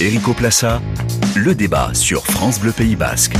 Erico Plassa, le débat sur France Bleu Pays Basque.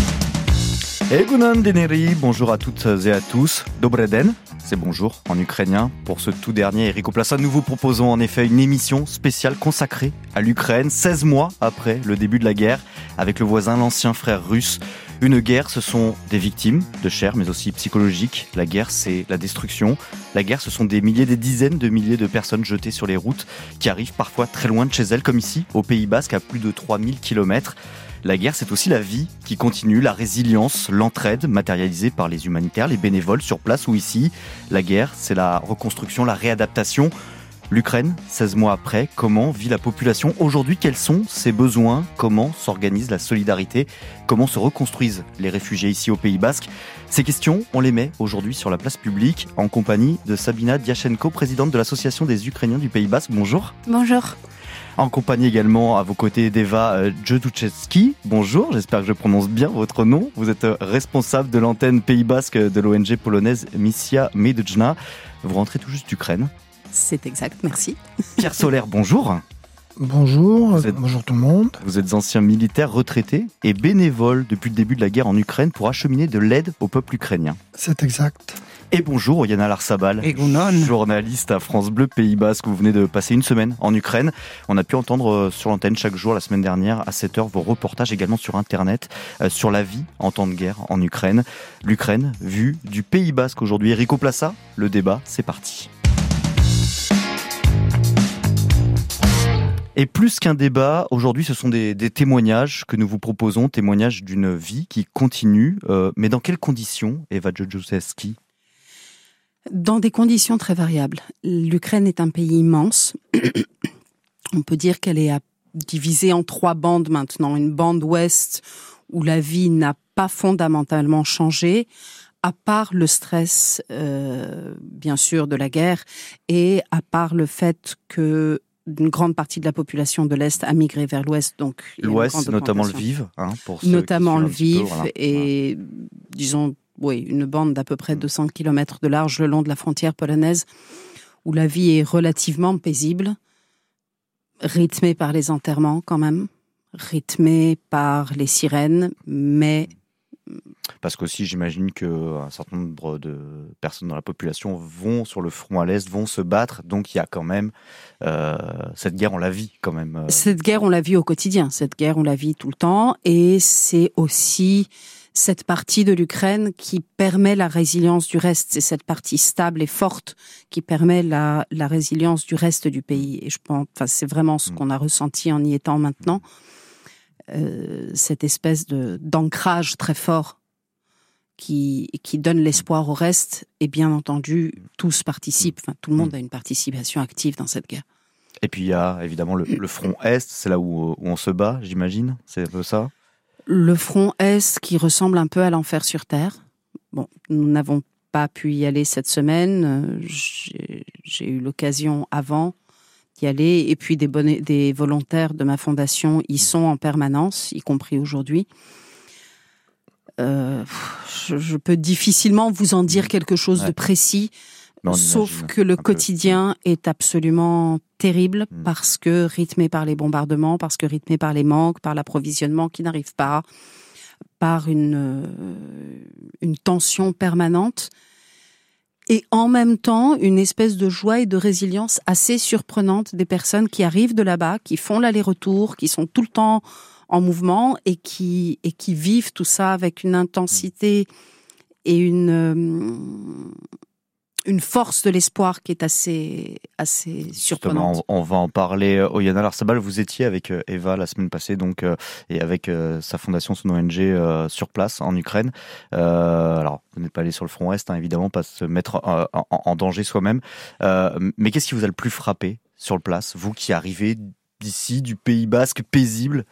Egunon Deneri, bonjour à toutes et à tous. Dobreden, c'est bonjour en ukrainien. Pour ce tout dernier Erico Plassa, nous vous proposons en effet une émission spéciale consacrée à l'Ukraine, 16 mois après le début de la guerre, avec le voisin, l'ancien frère russe. Une guerre, ce sont des victimes de chair, mais aussi psychologiques. La guerre, c'est la destruction. La guerre, ce sont des milliers, des dizaines de milliers de personnes jetées sur les routes, qui arrivent parfois très loin de chez elles, comme ici, au Pays Basque, à plus de 3000 kilomètres. La guerre, c'est aussi la vie qui continue, la résilience, l'entraide matérialisée par les humanitaires, les bénévoles sur place ou ici. La guerre, c'est la reconstruction, la réadaptation. L'Ukraine, 16 mois après, comment vit la population aujourd'hui Quels sont ses besoins Comment s'organise la solidarité Comment se reconstruisent les réfugiés ici au Pays Basque Ces questions, on les met aujourd'hui sur la place publique en compagnie de Sabina Diachenko, présidente de l'Association des Ukrainiens du Pays Basque. Bonjour. Bonjour. En compagnie également à vos côtés d'Eva euh, Joduchewski. Bonjour, j'espère que je prononce bien votre nom. Vous êtes euh, responsable de l'antenne Pays Basque de l'ONG polonaise Missia Medjna. Vous rentrez tout juste d'Ukraine. C'est exact, merci. Pierre Solaire, bonjour. Bonjour, bonjour tout le monde. Vous êtes ancien militaire retraité et bénévole depuis le début de la guerre en Ukraine pour acheminer de l'aide au peuple ukrainien. C'est exact. Et bonjour Yana Larsabal, journaliste à France Bleu Pays Basque. Vous venez de passer une semaine en Ukraine. On a pu entendre euh, sur l'antenne chaque jour la semaine dernière à 7h vos reportages également sur Internet euh, sur la vie en temps de guerre en Ukraine. L'Ukraine vue du Pays Basque aujourd'hui. Erico Plassa, le débat, c'est parti. Et plus qu'un débat, aujourd'hui, ce sont des, témoignages que nous vous proposons, témoignages d'une vie qui continue. Euh, mais dans quelles conditions, Eva Jojoseski Dans des conditions très variables. L'Ukraine est un pays immense. On peut dire qu'elle est divisée en trois bandes maintenant. Une bande ouest où la vie n'a pas fondamentalement changé, à part le stress, euh, bien sûr, de la guerre, et à part le fait que une grande partie de la population de l'Est a migré vers l'Ouest. Donc L'Ouest, notamment le Vive, hein, pour Notamment le Vive, et disons, oui, une bande d'à peu près 200 mm. km de large le long de la frontière polonaise, où la vie est relativement paisible, rythmée par les enterrements quand même, rythmée par les sirènes, mais parce qu'aussi, j'imagine qu'un certain nombre de personnes dans la population vont sur le front à l'Est, vont se battre. Donc il y a quand même euh, cette guerre, on la vit quand même. Euh. Cette guerre, on la vit au quotidien. Cette guerre, on la vit tout le temps. Et c'est aussi cette partie de l'Ukraine qui permet la résilience du reste. C'est cette partie stable et forte qui permet la, la résilience du reste du pays. Et je pense, enfin, c'est vraiment ce mm. qu'on a ressenti en y étant maintenant. Euh, cette espèce de d'ancrage très fort qui, qui donne l'espoir au reste. Et bien entendu, tous participent, enfin, tout le monde a une participation active dans cette guerre. Et puis il y a évidemment le, front Est, c'est là où, où, on se bat, j'imagine, c'est un peu ça Le front Est qui ressemble un peu à l'enfer sur Terre. Bon, nous n'avons pas pu y aller cette semaine, j'ai eu l'occasion avant y aller. Et puis des, des volontaires de ma fondation y sont en permanence, y compris aujourd'hui. Euh, je, peux difficilement vous en dire quelque chose de précis, sauf que le quotidien est absolument terrible hmm. parce que rythmé par les bombardements, parce que rythmé par les manques, par l'approvisionnement qui n'arrive pas, par une, euh, une tension permanente et en même temps une espèce de joie et de résilience assez surprenante des personnes qui arrivent de là-bas, qui font l'aller-retour, qui sont tout le temps en mouvement et qui et qui vivent tout ça avec une intensité et une euh, une force de l'espoir qui est assez, assez surprenante. on, va en parler. Euh, Oyana Larsabal, vous étiez avec euh, Eva la semaine passée, donc, et avec sa fondation, son ONG, sur place en Ukraine. alors, vous n'êtes pas allé sur le front Est, hein, évidemment, pas se mettre en, danger soi-même. mais qu'est-ce qui vous a le plus frappé sur place, vous qui arrivez d'ici, du Pays Basque, paisible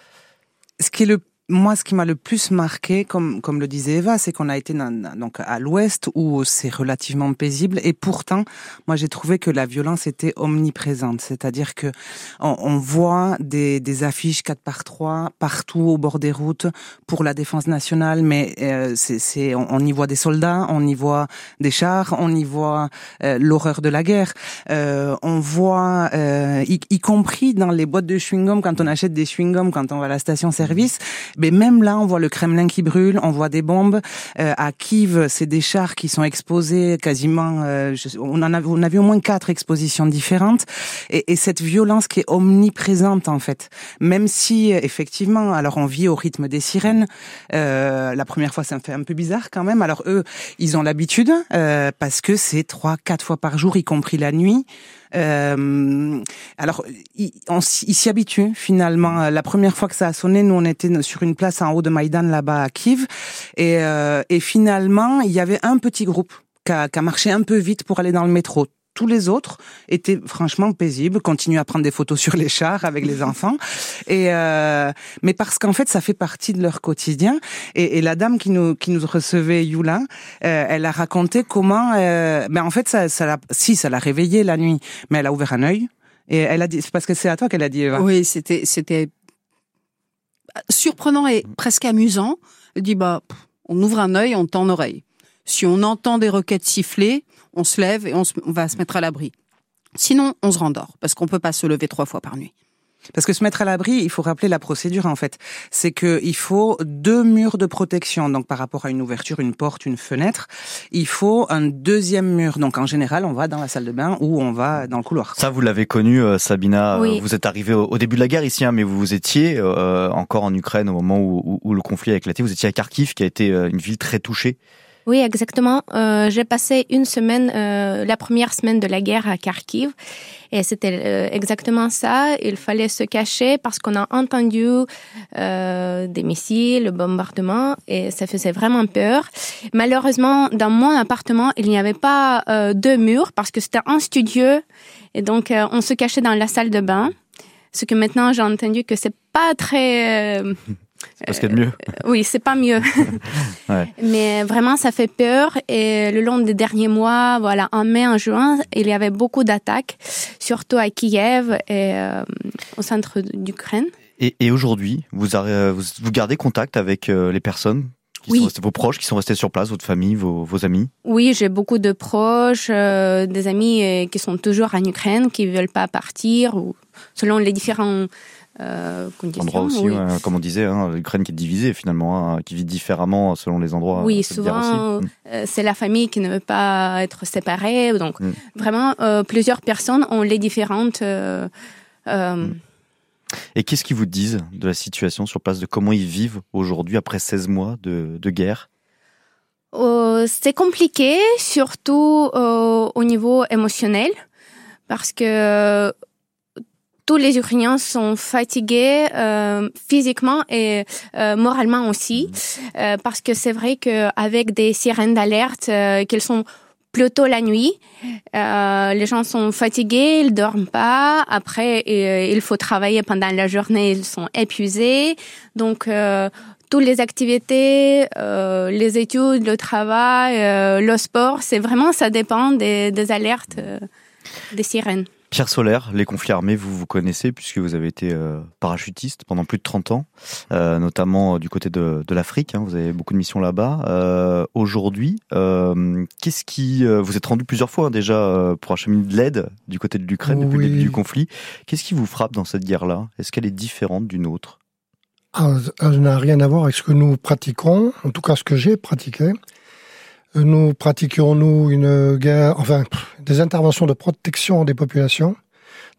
Ce qui est le moi, ce qui m'a le plus marqué, comme comme le disait Eva, c'est qu'on a été donc à l'Ouest où c'est relativement paisible, et pourtant, moi, j'ai trouvé que la violence était omniprésente. C'est-à-dire que on, voit des, des affiches 4 par 3 partout au bord des routes pour la défense nationale, mais euh, c'est on, y voit des soldats, on y voit des chars, on y voit euh, l'horreur de la guerre. Euh, on voit, euh, y, y, compris dans les boîtes de chewing-gum, quand on achète des chewing-gum, quand on va à la station-service, mais même là, on voit le Kremlin qui brûle, on voit des bombes. Euh, à Kiev, c'est des chars qui sont exposés quasiment. Euh, on en a, on a vu au moins quatre expositions différentes, et, et, cette violence qui est omniprésente en fait. Même si effectivement, alors on vit au rythme des sirènes. Euh, la première fois, ça me fait un peu bizarre quand même. Alors eux, ils ont l'habitude parce que c'est trois, quatre fois par jour, y compris la nuit. Euh, alors, il, s'y habitue finalement. La première fois que ça a sonné, nous on était sur une place en haut de Maïdan là-bas à Kiev, et, euh, et finalement il y avait un petit groupe qui a marché un peu vite pour aller dans le métro tous les autres étaient franchement paisibles, continuaient à prendre des photos sur les chars avec les enfants. Et euh, mais parce qu'en fait, ça fait partie de leur quotidien. Et, et la dame qui nous qui nous recevait, Yula, euh, elle a raconté comment. Euh, ben en fait, ça, ça l'a, si ça l'a réveillée la nuit, mais elle a ouvert un œil et elle a dit. C'est parce que c'est à toi qu'elle a dit. Eva. Oui, c'était c'était surprenant et presque amusant. Elle dit bah on ouvre un œil, on tend oreille. Si on entend des requêtes siffler, on se lève et on, va se mettre à l'abri. Sinon, on se rendort, parce qu'on peut pas se lever trois fois par nuit. Parce que se mettre à l'abri, il faut rappeler la procédure en fait. C'est que il faut deux murs de protection. Donc par rapport à une ouverture, une porte, une fenêtre, il faut un deuxième mur. Donc en général, on va dans la salle de bain ou on va dans le couloir. Ça, vous l'avez connu, euh, Sabina. Vous êtes arrivé au, début de la guerre ici, hein, mais vous étiez euh, encore en Ukraine au moment où, où, le conflit a éclaté. Vous étiez à Kharkiv, qui a été euh, une ville très touchée. Oui, exactement. Euh, j'ai passé une semaine, euh, la première semaine de la guerre à Kharkiv, et c'était euh, exactement ça. Il fallait se cacher parce qu'on a entendu euh, des missiles, le bombardement, et ça faisait vraiment peur. Malheureusement, dans mon appartement, il n'y avait pas euh, de murs parce que c'était un studio, et donc euh, on se cachait dans la salle de bain. Ce que maintenant j'ai entendu que c'est pas très c'est pas ce qu'il y a de mieux. Euh, oui, c'est pas mieux. Mais vraiment, ça fait peur. Et le long des derniers mois, voilà, en mai, en juin, il y avait beaucoup d'attaques, surtout à Kiev et euh, au centre d'Ukraine. Et, et aujourd'hui, vous, vous, gardez contact avec euh, les personnes qui oui. sont restés, vos proches qui sont restés sur place, votre famille, vos, vos amis? Oui, j'ai beaucoup de proches, des amis qui sont toujours en Ukraine, qui veulent pas partir, ou selon les différents euh, endroit aussi, comme on disait, hein, l'Ukraine qui est divisée finalement, hein, qui vit différemment selon les endroits. Oui, souvent mm. euh, c'est la famille qui ne veut pas être séparée. Donc mm. vraiment, euh, plusieurs personnes ont les différentes. Euh, mm. Et qu'est-ce qu'ils vous disent de la situation sur place, de comment ils vivent aujourd'hui après 16 mois de, de guerre? C'est compliqué, surtout au niveau émotionnel, parce que tous les Ukrainiens sont fatigués euh, physiquement et euh, moralement aussi, euh, parce que c'est vrai qu'avec des sirènes d'alerte, euh, qu'elles sont plutôt la nuit, euh, les gens sont fatigués, ils dorment pas. Après, il faut travailler pendant la journée, ils sont épuisés. Donc toutes les activités, les études, le travail, le sport, c'est vraiment ça dépend des, des alertes des sirènes. Pierre Solaire, les conflits armés, vous vous connaissez puisque vous avez été euh, parachutiste pendant plus de 30 ans, euh, notamment euh, du côté de, de l'Afrique. Hein, vous avez beaucoup de missions là-bas. Euh, Aujourd'hui, qu'est-ce qui vous êtes rendu plusieurs fois hein, déjà pour acheminer de l'aide du côté de l'Ukraine depuis le début du conflit. Qu'est-ce qui vous frappe dans cette guerre-là? Est-ce qu'elle est différente d'une autre? Ah, Elle n'a rien à voir avec ce que nous pratiquons, en tout cas ce que j'ai pratiqué nous pratiquions nous une guerre, enfin des interventions de protection des populations,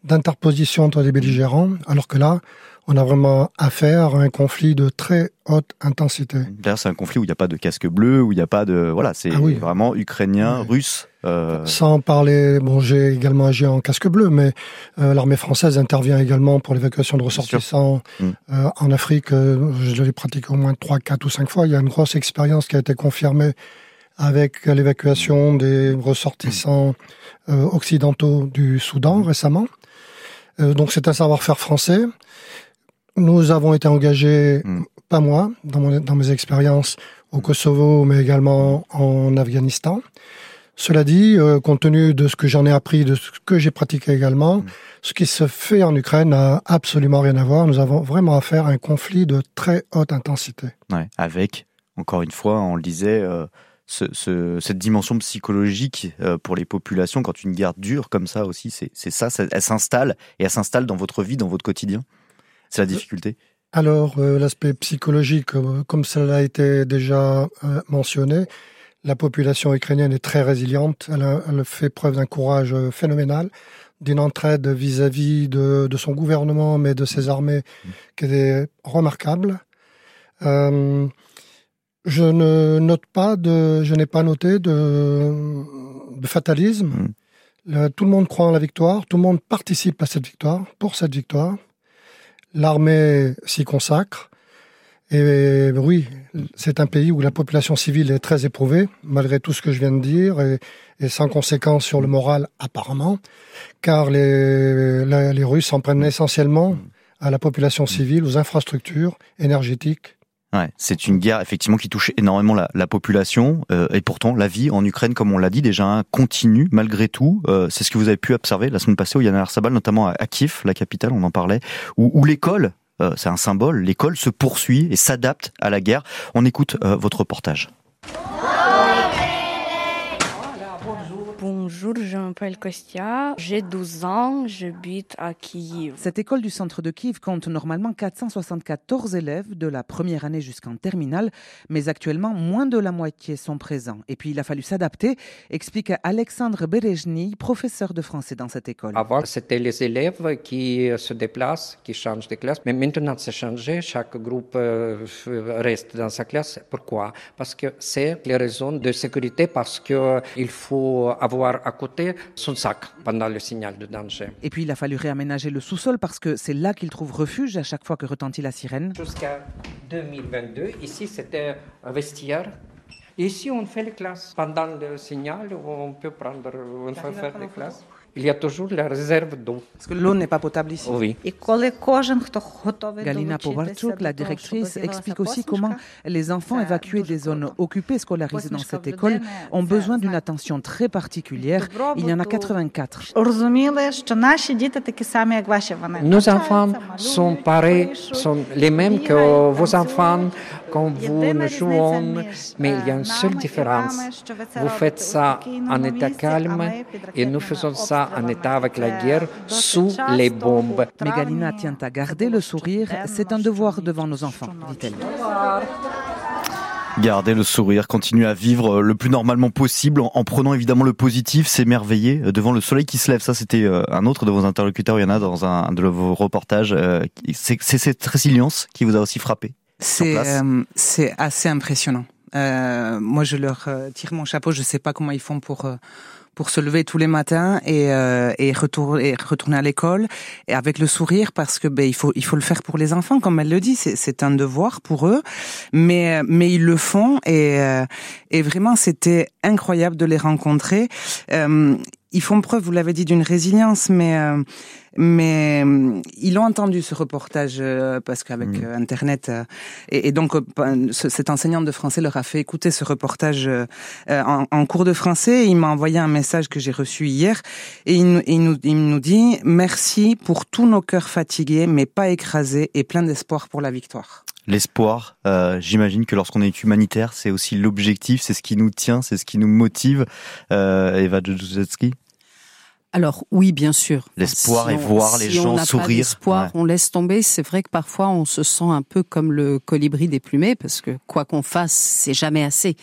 d'interposition entre des belligérants, alors que là, on a vraiment affaire à un conflit de très haute intensité. D'ailleurs, c'est un conflit où il n'y a pas de casque bleu, où il n'y a pas de voilà, c'est ah vraiment ukrainien, russe. Euh... Sans parler, bon, j'ai également agi en casque bleu, mais euh, l'armée française intervient également pour l'évacuation de ressortissants mm. euh, en Afrique. Je l'ai pratiqué au moins trois, quatre ou cinq fois. Il y a une grosse expérience qui a été confirmée avec l'évacuation des ressortissants euh, occidentaux du Soudan récemment. Euh, donc c'est un savoir-faire français. nous avons été engagés, hmm. pas moi, dans, dans mes expériences au Kosovo, mais également en Afghanistan. Cela dit, euh, compte tenu de ce que j'en ai appris, de ce que j'ai pratiqué également, hmm. ce qui se fait en Ukraine n'a absolument rien à voir. Nous avons vraiment affaire à un conflit de très haute intensité. Ouais, avec, encore une fois, on le disait, euh, ce, cette dimension psychologique euh, pour les populations, quand une guerre dure comme ça aussi, c'est ça, ça, elle s'installe et elle s'installe dans votre vie, dans votre quotidien. C'est la difficulté. Alors, l'aspect psychologique, comme cela a été déjà mentionné, la population ukrainienne est très résiliente. Elle, fait preuve d'un courage euh, phénoménal, d'une entraide vis-à-vis de, son gouvernement, mais de ses armées, qui est remarquable. Euh, je ne note pas de, je n'ai pas noté de, fatalisme. Mm. tout le monde croit en la victoire, tout le monde participe à cette victoire, pour cette victoire. L'armée s'y consacre. Et oui, c'est un pays où la population civile est très éprouvée, malgré tout ce que je viens de dire, et, sans conséquence sur le moral apparemment, car les, les Russes s'en prennent essentiellement à la population civile, aux infrastructures énergétiques. Ouais, c'est une guerre effectivement qui touche énormément la, population euh, et pourtant la vie en Ukraine, comme on l'a dit déjà, continue malgré tout. Euh, c'est ce que vous avez pu observer la semaine passée au Yana Arsabal, notamment à, Kiev, la capitale, on en parlait, où l'école euh, c'est un symbole, l'école se poursuit et s'adapte à la guerre. On écoute euh, votre reportage. Bonjour, je m'appelle Kostia, j'ai 12 ans, j'habite à Kiev. Cette école du centre de Kiev compte normalement 474 élèves de la première année jusqu'en terminale, mais actuellement moins de la moitié sont présents. Et puis il a fallu s'adapter, explique Alexandre Berejny, professeur de français dans cette école. Avant, c'était les élèves qui se déplacent, qui changent de classe, mais maintenant c'est changé, chaque groupe euh, reste dans sa classe. Pourquoi? Parce que c'est les raisons de sécurité, parce qu'il faut avoir à côté son sac pendant le signal de danger. Et puis il a fallu réaménager le sous-sol parce que c'est là qu'il trouve refuge à chaque fois que retentit la sirène. Jusqu'à 2022, ici c'était un vestiaire. Ici on fait les classes. Pendant le signal, on peut prendre, on peut faire les classes il y a toujours la réserve d'eau. Parce que l'eau n'est pas potable ici. Oui. Galina Povarchuk, la directrice, explique aussi comment les enfants évacués des zones occupées scolarisés dans cette école ont besoin d'une attention très particulière. Il y en a 84. Nos enfants sont pareils, sont les mêmes que vos enfants quand vous nous jouons, mais il y a une seule différence. Vous faites ça en état calme et nous faisons ça en état avec la guerre sous les bombes. Mais Galina tient à garder le sourire, c'est un devoir devant nos enfants, dit-elle. Garder le sourire, continuer à vivre le plus normalement possible en, prenant évidemment le positif, s'émerveiller devant le soleil qui se lève. Ça, c'était euh, un autre de vos interlocuteurs, il y en a dans un de vos reportages. Euh, c'est cette résilience qui vous a aussi frappé C'est euh, c'est assez impressionnant. moi, je leur tire mon chapeau. Je sais pas comment ils font pour pour se lever tous les matins et, euh, et, retourner, retourner à l'école. Et avec le sourire parce que ben il faut il faut le faire pour les enfants comme elle le dit. C'est c'est un devoir pour eux. Mais mais ils le font. Et euh, et vraiment c'était incroyable de les rencontrer. Euh, ils font preuve, vous l'avez dit, d'une résilience, mais euh, mais euh, ils ont entendu ce reportage euh, parce qu'avec mm. Internet et, donc cet enseignant de français leur a fait écouter ce reportage en, en, cours de français. il m'a envoyé un message que j'ai reçu hier et il, il, nous, il nous dit merci pour tous nos cœurs fatigués mais pas écrasés et plein d'espoir pour la victoire l'espoir. Euh, J'imagine que lorsqu'on est humanitaire, c'est aussi l'objectif, c'est ce qui nous tient, c'est ce qui nous motive. Euh, Eva Djuzetsky alors oui, bien sûr. L'espoir et voir les gens on sourire. L'espoir, on laisse tomber. C'est vrai que parfois on se sent un peu comme le colibri déplumé parce que quoi qu'on fasse, c'est jamais assez.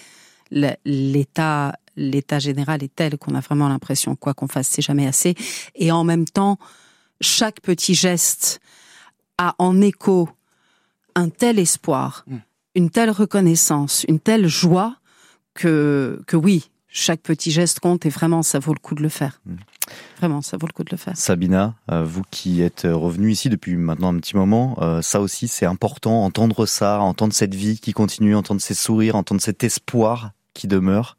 L'état, l'état général est tel qu'on a vraiment l'impression quoi qu'on fasse, c'est jamais assez. Et en même temps, chaque petit geste a en écho un tel espoir, mm. une telle reconnaissance, une telle joie que que oui, chaque petit geste compte et vraiment, ça vaut le coup de le faire. Mm. Vraiment, ça vaut le coup de le faire. Sabina, euh, vous qui êtes revenu ici depuis maintenant un petit moment, euh, ça aussi c'est important, entendre ça, entendre cette vie qui continue, entendre ces sourires, entendre cet espoir qui demeure.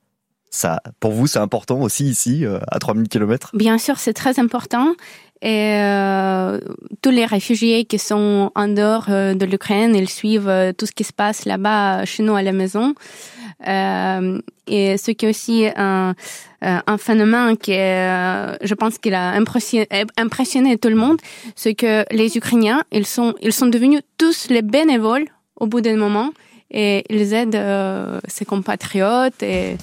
Ça, pour vous, c'est important aussi ici, euh, à 3000 km Bien sûr, c'est très important. Et euh, tous les réfugiés qui sont en dehors euh, de l'Ukraine, ils suivent euh, tout ce qui se passe là-bas chez nous à la maison. Euh, et ce qui est aussi un, un phénomène qui est, je pense qu'il a impressionné, impressionné tout le monde, c'est que les Ukrainiens, ils sont, ils sont devenus tous les bénévoles au bout d'un moment et ils aident euh, ses compatriotes et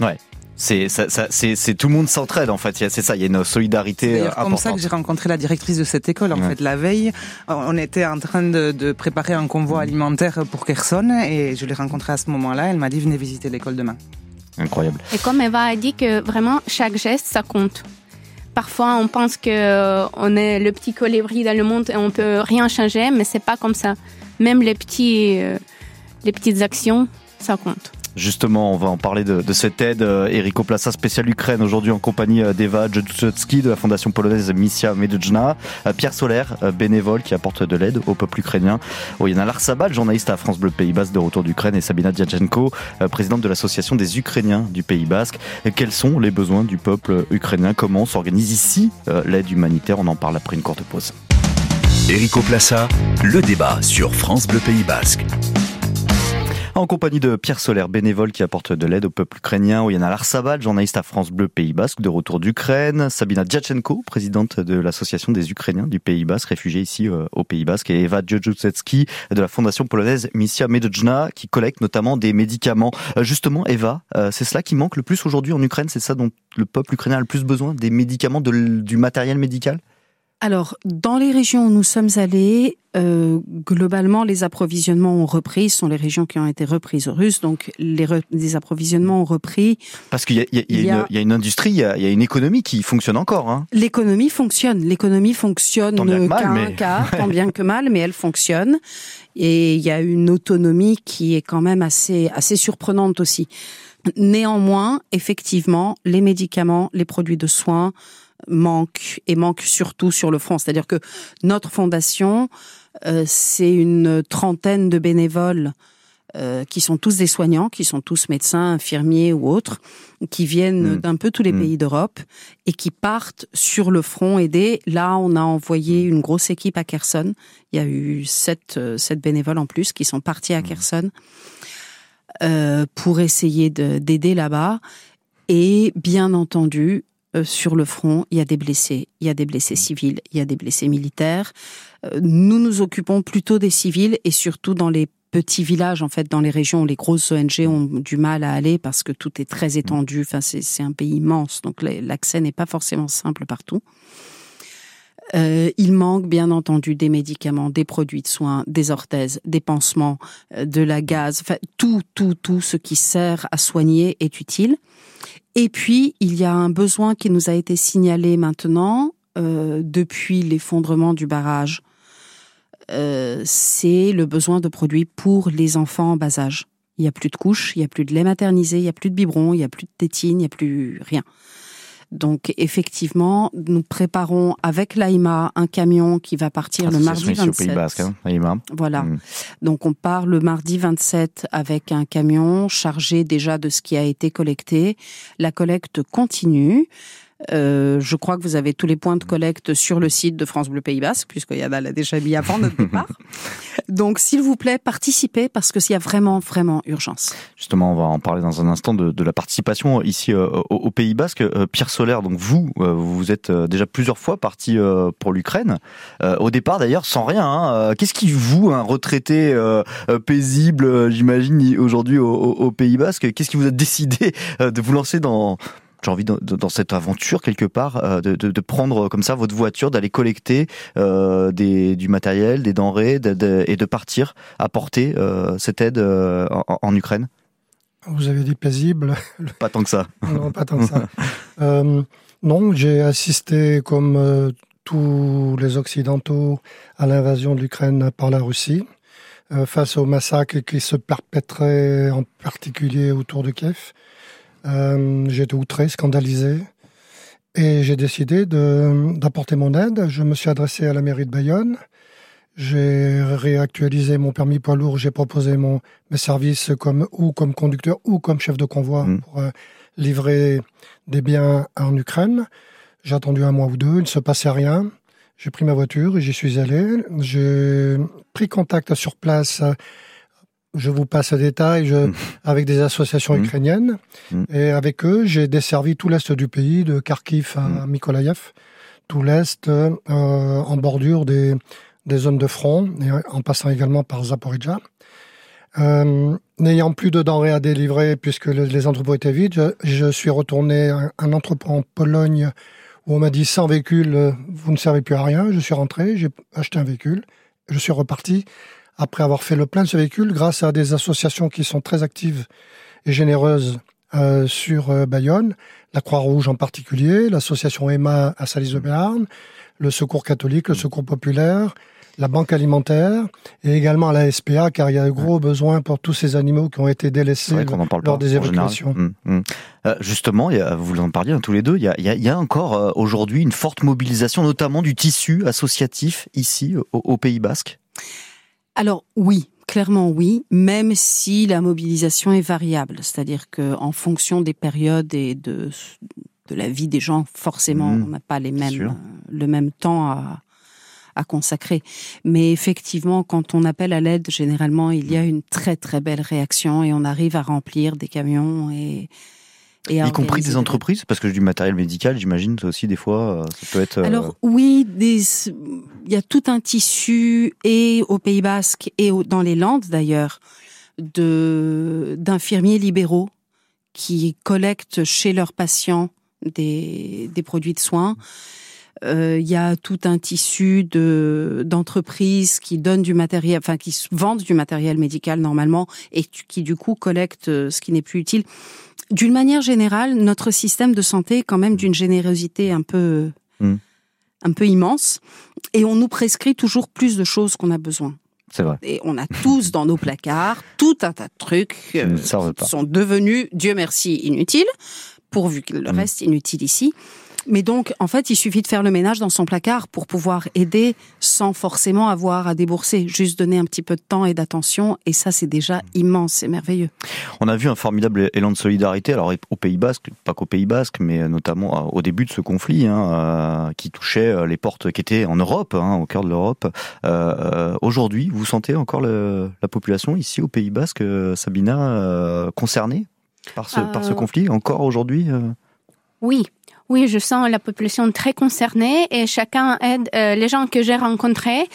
ouais c'est c'est tout le monde s'entraide en fait. C'est ça, il y a une solidarité C'est comme ça que j'ai rencontré la directrice de cette école. En fait, la veille, on était en train de, de, préparer un convoi alimentaire pour Kherson et je l'ai rencontrée à ce moment-là. Elle m'a dit venez visiter l'école demain. Incroyable. Et comme Eva a dit que vraiment chaque geste ça compte. Parfois, on pense que euh, on est le petit colibri dans le monde et on peut rien changer, mais c'est pas comme ça. Même les petits, euh, les petites actions, ça compte. Justement, on va en parler de, cette aide. Euh, Eriko Plassa, spécial Ukraine, aujourd'hui en compagnie euh, d'Eva Jodzutsky de la fondation polonaise Missia Medujna. Euh, Pierre Solaire, bénévole qui apporte de l'aide au peuple ukrainien. Oyana Larsabal, journaliste à France Bleu Pays Basque de retour d'Ukraine et Sabina Diachenko, présidente de l'association des Ukrainiens du Pays Basque. Quels sont les besoins du peuple ukrainien? Comment s'organise ici l'aide humanitaire? On en parle après une courte pause. Eriko Plassa, le débat sur France Bleu Pays Basque en compagnie de Pierre Solaire, bénévole qui apporte de l'aide au peuple ukrainien, Oyana Larsabal, journaliste à France Bleu Pays Basque, de retour d'Ukraine, Sabina Djachenko, présidente de l'association des Ukrainiens du Pays Basque, réfugiés ici euh, au Pays Basque, et Eva Djodjutsetski de la fondation polonaise Missia Medojna, qui collecte notamment des médicaments. Euh, justement, Eva, euh, c'est cela qui manque le plus aujourd'hui en Ukraine, c'est ça dont le peuple ukrainien a le plus besoin, des médicaments, du matériel médical? Alors, dans les régions où nous sommes allés, euh, globalement, les approvisionnements ont repris. Ce sont les régions qui ont été reprises aux Russes, donc les, approvisionnements ont repris. Parce qu'il y, y, y, a une industrie, il y a, une économie qui fonctionne encore. Hein. L'économie fonctionne. L'économie fonctionne tant bien, mais... tant bien que mal, mais elle fonctionne. Et il y a une autonomie qui est quand même assez, assez surprenante aussi. Néanmoins, effectivement, les médicaments, les produits de soins, manque et manque surtout sur le front. C'est-à-dire que notre fondation, euh, c'est une trentaine de bénévoles euh, qui sont tous des soignants, qui sont tous médecins, infirmiers ou autres, qui viennent mmh. d'un peu tous les mmh. pays d'Europe et qui partent sur le front aider. Là, on a envoyé une grosse équipe à Kherson. Il y a eu sept, euh, sept bénévoles en plus qui sont partis à. Kherson pour essayer d'aider là-bas. Et bien entendu, euh, sur le front, il y a des blessés. Il y a des blessés civils, il y a des blessés militaires. Euh, nous nous occupons plutôt des civils et surtout dans les petits villages, en fait, dans les régions où les grosses ONG ont du mal à aller parce que tout est très étendu. Enfin, c'est un pays immense, donc l'accès n'est pas forcément simple partout. Euh, il manque bien entendu des médicaments, des produits de soins, des orthèses, des pansements, de la gaz, enfin, tout, tout, tout ce qui sert à soigner est utile. Et puis, il y a un besoin qui nous a été signalé maintenant euh, depuis l'effondrement du barrage. Euh, c'est le besoin de produits pour les enfants en bas âge. Il n'y a plus de couches, il n'y a plus de lait maternisé, il n'y a plus de biberon, il n'y a plus de tétine, il n'y a plus rien. Donc effectivement, nous préparons avec l'AIMA un camion qui va partir le mardi 27. Pays Basque, hein, Voilà. Hmm. Donc on part le mardi 27 avec un camion chargé déjà de ce qui a été collecté. La collecte continue. Euh, je crois que vous avez tous les points de collecte sur le site de France Bleu Pays Basque, puisque Yana l'a déjà mis avant notre départ. Donc, s'il vous plaît, participez parce que s'il y a vraiment, vraiment urgence. Justement, on va en parler dans un instant de, de la participation ici euh, au, Pays Basque. Euh, Pierre Solaire, donc vous, vous êtes déjà plusieurs fois parti pour l'Ukraine. au départ, d'ailleurs, sans rien. Hein. Qu'est-ce qui vous, un retraité paisible, j'imagine, aujourd'hui au, au, Pays Basque, qu'est-ce qui vous a décidé de vous lancer dans j'ai envie de, dans cette aventure quelque part euh, de, prendre comme ça votre voiture, d'aller collecter euh, des, du matériel, des denrées et de partir apporter euh, cette aide euh, en, en, Ukraine. Vous avez dit paisible. Pas tant que ça. non, pas tant que ça. Euh, non, j'ai assisté comme tous les Occidentaux à l'invasion de l'Ukraine par la Russie face au massacre qui se perpétrait en particulier autour de Kiev. Euh, j'ai été outré, scandalisé. Et j'ai décidé d'apporter mon aide. Je me suis adressé à la mairie de Bayonne. J'ai réactualisé mon permis poids lourd. J'ai proposé mon, mes services comme, ou comme conducteur ou comme chef de convoi mmh. pour euh, livrer des biens en Ukraine. J'ai attendu un mois ou deux, il ne se passait rien. J'ai pris ma voiture et j'y suis allé. J'ai pris contact sur place. Je vous passe les détails je, mmh. avec des associations mmh. ukrainiennes. Mmh. Et avec eux, j'ai desservi tout l'est du pays, de Kharkiv à Mykolaïev, tout l'est euh, en bordure des, des zones de front, et en passant également par Zaporizhia. Euh, N'ayant plus de denrées à délivrer puisque les entrepôts étaient vides, je, suis retourné à un entrepôt en Pologne où on m'a dit sans véhicule, euh, vous ne servez plus à rien. Je suis rentré, j'ai acheté un véhicule, je suis reparti après avoir fait le plein de ce véhicule grâce à des associations qui sont très actives et généreuses euh, sur euh, Bayonne, la Croix-Rouge en particulier, l'association Emma à Salis de Béarn, le Secours catholique, le Secours populaire, la banque alimentaire et également à la SPA car il y a de gros besoins pour tous ces animaux qui ont été délaissés lors des évacuations. Hum. Euh, justement, vous en parliez hein, tous les deux, il y a, encore euh, aujourd'hui une forte mobilisation, notamment du tissu associatif ici au, Pays Basque? Alors oui, clairement oui, même si la mobilisation est variable, c'est-à-dire que en fonction des périodes et de de la vie des gens, forcément, hum. on n'a pas les mêmes le même temps à à consacrer. Mais effectivement, quand on appelle à l'aide, généralement, il y a une très très belle réaction et on arrive à remplir des camions et et y compris des entreprises, parce que du matériel médical, j'imagine aussi des fois, euh, ça peut être. Euh, Alors oui, des... il y a tout un tissu et au Pays Basque et dans les Landes d'ailleurs de d'infirmiers libéraux qui collectent chez leurs patients des, des produits de soins euh, il y a tout un tissu de d'entreprises qui donnent du matériel, enfin qui vendent du matériel médical normalement et qui du coup collectent ce qui n'est plus utile. D'une manière générale, notre système de santé est quand même d'une générosité un peu hmm. un peu immense et on nous prescrit toujours plus de choses qu'on a besoin. C'est vrai. Et on a tous dans nos placards tout un tas de trucs euh, qui sont devenus, Dieu merci, inutiles, pourvu que le hmm. reste inutile ici. Mais donc, en fait, il suffit de faire le ménage dans son placard pour pouvoir aider sans forcément avoir à débourser. Juste donner un petit peu de temps et d'attention. Et ça, c'est déjà immense, c'est merveilleux. On a vu un formidable élan de solidarité, alors au Pays Basque, pas qu'au Pays Basque, mais notamment euh, au début de ce conflit, hein, euh, qui touchait euh, les portes qui étaient en Europe, hein, au cœur de l'Europe. Aujourd'hui, vous sentez encore la population ici au Pays Basque, Sabina, concernée par ce, par ce conflit, encore aujourd'hui Oui, oui, je sens la population très concernée et chacun aide. Euh, les gens que j'ai rencontrés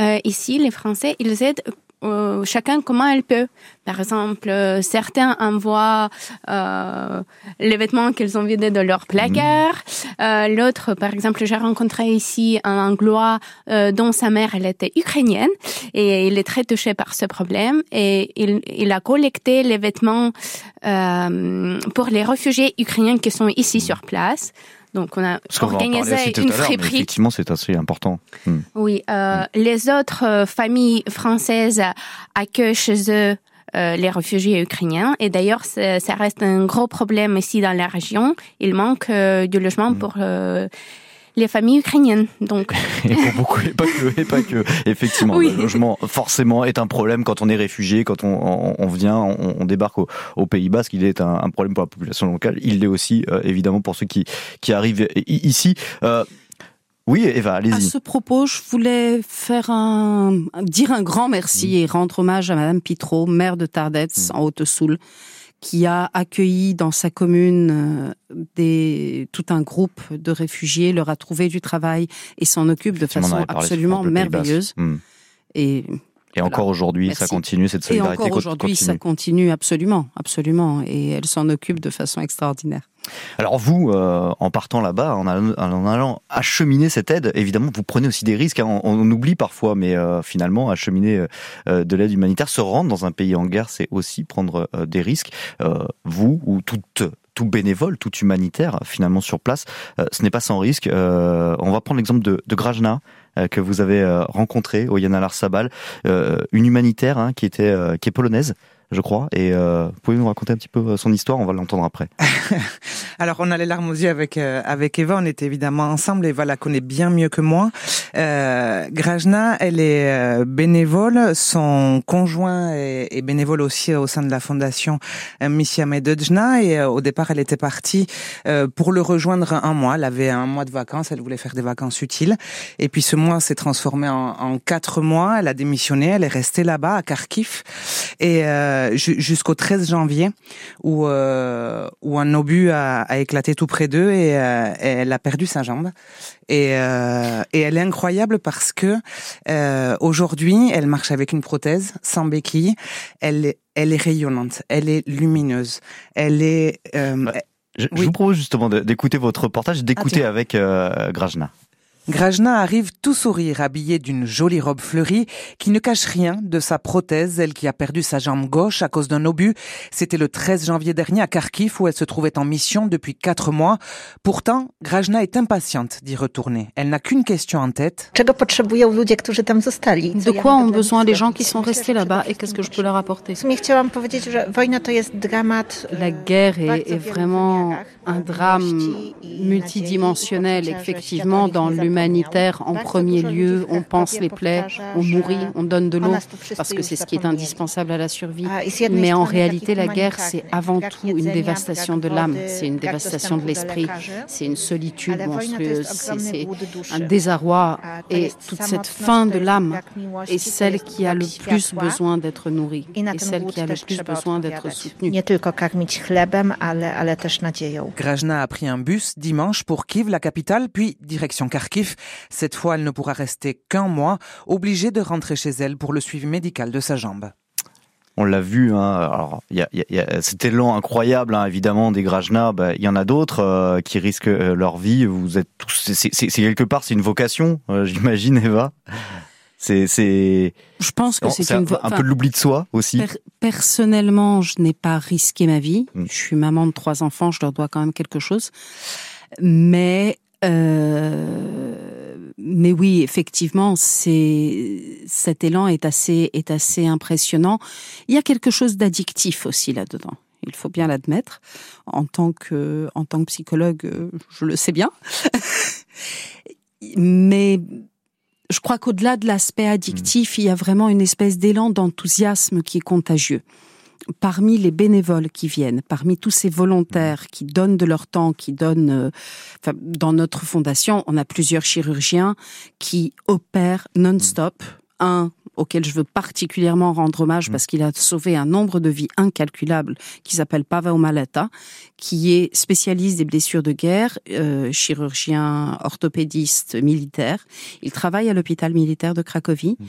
euh, ici, les Français, ils aident euh, chacun comment elle peut. Par exemple, euh, certains envoient euh, les vêtements qu'ils ont vidés de leur placard. Mhm. L'autre, par exemple, j'ai rencontré ici un Anglois dont sa mère, elle était ukrainienne et il est très touché par ce problème et il, il a collecté les vêtements pour les réfugiés ukrainiens qui sont ici sur place. Donc on a organisé une friperie. Effectivement, c'est assez important. Hmm. Oui, euh, hmm. les autres euh, familles françaises accueillent chez eux euh, les réfugiés ukrainiens. Et d'ailleurs, ça reste un gros problème ici dans la région. Il manque de logement hmm. pour les familles ukrainiennes. Donc. et pour beaucoup, et pas que, et pas que. Effectivement, le logement forcément est un problème quand on est réfugié, quand on, on, vient, on, débarque au, au, Pays Basque. Il est un, problème pour la population locale. Il l'est aussi euh, évidemment pour ceux qui qui arrivent ici. Euh, oui, Eva, allez-y. À ce propos, je voulais faire un, dire un grand merci mmh. et rendre hommage à Madame Pitro, maire de Tardets, mmh. en Haute-Soule, qui a accueilli dans sa commune euh, des, tout un groupe de réfugiés, leur a trouvé du travail et s'en occupe de façon absolument merveilleuse. Hmm. Et et encore aujourd'hui, ça continue, cette solidarité Et encore aujourd'hui, ça continue absolument, absolument. Et elle s'en occupe de façon extraordinaire. Alors vous, euh, en partant là-bas, en, allant, acheminer cette aide, évidemment, vous prenez aussi des risques. Hein. On, oublie parfois, mais euh, finalement, acheminer euh, de l'aide humanitaire, se rendre dans un pays en guerre, c'est aussi prendre des risques. vous ou toute tout bénévole, tout humanitaire, finalement sur place, ce n'est pas sans risque. on va prendre l'exemple de, de Grajna, que vous avez rencontré au Yana Sabal, une humanitaire hein, qui était qui est polonaise, je crois. Et euh, vous pouvez nous raconter un petit peu son histoire On va l'entendre après. Alors, on a les larmes aux yeux avec avec Eva. On était évidemment ensemble. Eva la connaît bien mieux que moi. Euh, Grajna, elle est bénévole. Son conjoint est, bénévole aussi au sein de la fondation Missia Medejna. Et au départ, elle était partie pour le rejoindre un mois. Elle avait un mois de vacances. Elle voulait faire des vacances utiles. Et puis ce mois s'est transformé en, en quatre mois. Elle a démissionné. Elle est restée là-bas à Kharkiv et euh, jusqu'au 13 janvier où euh, où un obus a, a éclaté tout près d'eux et, euh, elle a perdu sa jambe. Et, euh, et elle est incroyable parce que euh, aujourd'hui, elle marche avec une prothèse sans béquille. Elle est, elle est rayonnante, elle est lumineuse, elle est. Bah, je, vous propose justement d'écouter votre reportage, d'écouter avec Grajna. Grajna arrive tout sourire, habillé d'une jolie robe fleurie qui ne cache rien de sa prothèse, elle qui a perdu sa jambe gauche à cause d'un obus. C'était le 13 janvier dernier à Kharkiv où elle se trouvait en mission depuis quatre mois. Pourtant, Grajna est impatiente d'y retourner. Elle n'a qu'une question en tête. De quoi ont besoin les gens qui sont restés là-bas et qu'est-ce que je peux leur apporter? La guerre est, est vraiment un drame multidimensionnel, effectivement, dans l'humanité humanitaire en premier lieu. On pense les plaies, on nourrit, on donne de l'eau parce que c'est ce qui est indispensable à la survie. Mais en réalité, la guerre, c'est avant tout une dévastation de l'âme, c'est une dévastation de l'esprit, c'est une solitude monstrueuse, c'est un désarroi. Et toute cette fin de l'âme est celle qui a le plus besoin d'être nourrie et celle qui a le plus besoin d'être soutenue. Grajna a pris un bus dimanche pour Kiev, la capitale, puis direction Kharkiv cette fois, elle ne pourra rester qu'un mois, obligée de rentrer chez elle pour le suivi médical de sa jambe. On l'a vu, hein, alors il y a, cet élan incroyable, hein, évidemment, des Grajna. Bah, il y en a d'autres euh, qui risquent euh, leur vie. Vous êtes tous, c'est quelque part, c'est une vocation, euh, j'imagine, Eva. C'est, c'est. Je pense que c'est un, un peu de l'oubli de soi aussi. personnellement, je n'ai pas risqué ma vie. Mm. Je suis maman de trois enfants, je leur dois quand même quelque chose. Mais euh, mais oui, effectivement, c'est cet élan est assez est assez impressionnant. Il y a quelque chose d'addictif aussi là-dedans. Il faut bien l'admettre. En tant que en tant que psychologue, je le sais bien. mais je crois qu'au-delà de l'aspect addictif, il y a vraiment une espèce d'élan d'enthousiasme qui est contagieux parmi les bénévoles qui viennent, parmi tous ces volontaires qui donnent de leur temps, qui donnent, euh, enfin, dans notre fondation, on a plusieurs chirurgiens qui opèrent non-stop. Un auquel je veux particulièrement rendre hommage mm. parce qu'il a sauvé un nombre de vies incalculables, qui s'appelle Pavel Maleta, qui est spécialiste des blessures de guerre, euh, chirurgien orthopédiste militaire. Il travaille à l'hôpital militaire de Cracovie. Mm.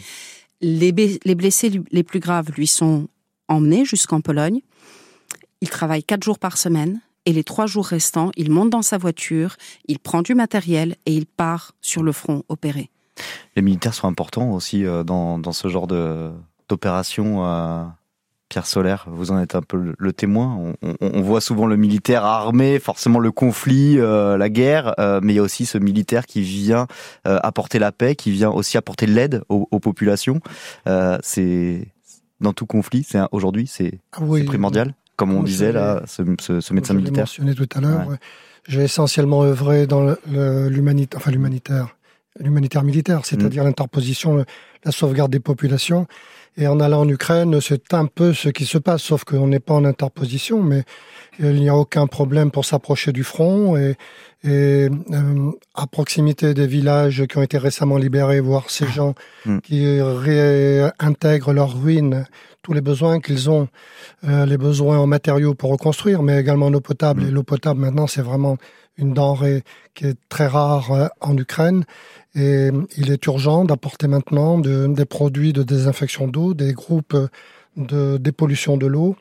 Les, les blessés les plus graves lui sont emmené jusqu'en Pologne. Il travaille quatre jours par semaine et les trois jours restants, il monte dans sa voiture, il prend du matériel et il part sur le front opérer. Les militaires sont importants aussi euh, dans, dans ce genre d'opération. Euh, Pierre Solaire, vous en êtes un peu le, témoin. On, voit souvent le militaire armé, forcément le conflit, euh, la guerre, mais il y a aussi ce militaire qui vient apporter la paix, qui vient aussi apporter l'aide aux, aux, populations. c'est dans tout conflit, c'est aujourd'hui, c'est ah primordial, comme on disait là, ce, médecin militaire. Je mentionné tout à l'heure. J'ai essentiellement œuvré dans l'humanitaire, enfin l'humanitaire, l'humanitaire militaire, c'est-à-dire mm. l'interposition, la sauvegarde des populations. Et en allant en Ukraine, c'est un peu ce qui se passe, sauf qu'on n'est pas en interposition, mais il n'y a aucun problème pour s'approcher du front et, et euh, à proximité des villages qui ont été récemment libérés, voir ces ah. gens hmm. qui réintègrent leurs ruines, tous les besoins qu'ils ont, euh, les besoins en matériaux pour reconstruire, mais également en eau potable. Hmm. Et l'eau potable maintenant, c'est vraiment une denrée qui est très rare euh, en Ukraine. Et il est urgent d'apporter maintenant de, des produits de désinfection d'eau, des groupes de dépollution de l'eau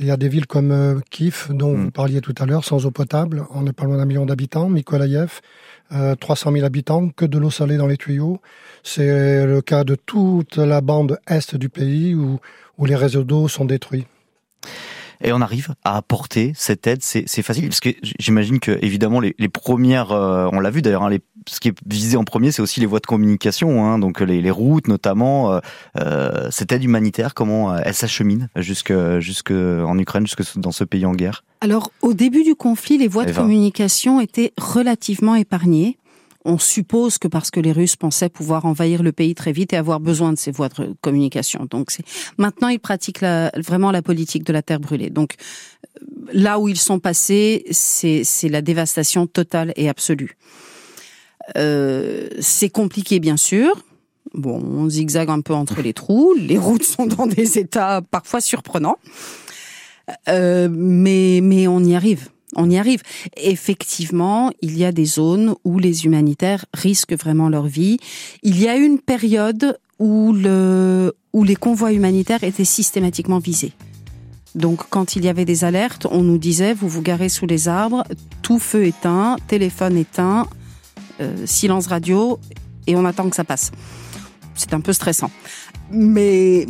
il y a des villes comme euh, Kiev, dont vous mm. parliez tout à l'heure, sans eau potable. On n'est pas loin d'un million d'habitants. Mykolaïev, euh, 300 000 habitants, que de l'eau salée dans les tuyaux. C'est le cas de toute la bande est du pays où, où les réseaux d'eau sont détruits. Et on arrive à apporter cette aide, c'est facile parce que j'imagine que évidemment les, premières, euh, on l'a vu d'ailleurs, hein, ce qui est visé en premier, c'est aussi les voies de communication, hein, donc les, routes notamment. Euh, euh, cette aide humanitaire, comment elle s'achemine jusque jusque en Ukraine, jusque dans ce pays en guerre? Alors au début du conflit, les voies de communication étaient relativement épargnées on suppose que parce que les Russes pensaient pouvoir envahir le pays très vite et avoir besoin de ces voies de communication. Donc maintenant ils pratiquent vraiment la politique de la terre brûlée. Donc euh, là où ils sont passés, c'est la dévastation totale et absolue. Euh, c'est compliqué bien sûr. Bon, on zigzague un peu entre les trous. Les routes sont dans des états parfois surprenants, euh, mais mais on y arrive on y arrive. Effectivement, il y a des zones où les humanitaires risquent vraiment leur vie. Il y a une période où, le, où les convois humanitaires étaient systématiquement visés. Donc quand il y avait des alertes, on nous disait, vous vous garez sous les arbres, tout feu éteint, téléphone éteint, euh, silence radio, et on attend que ça passe. C'est un peu stressant. Mais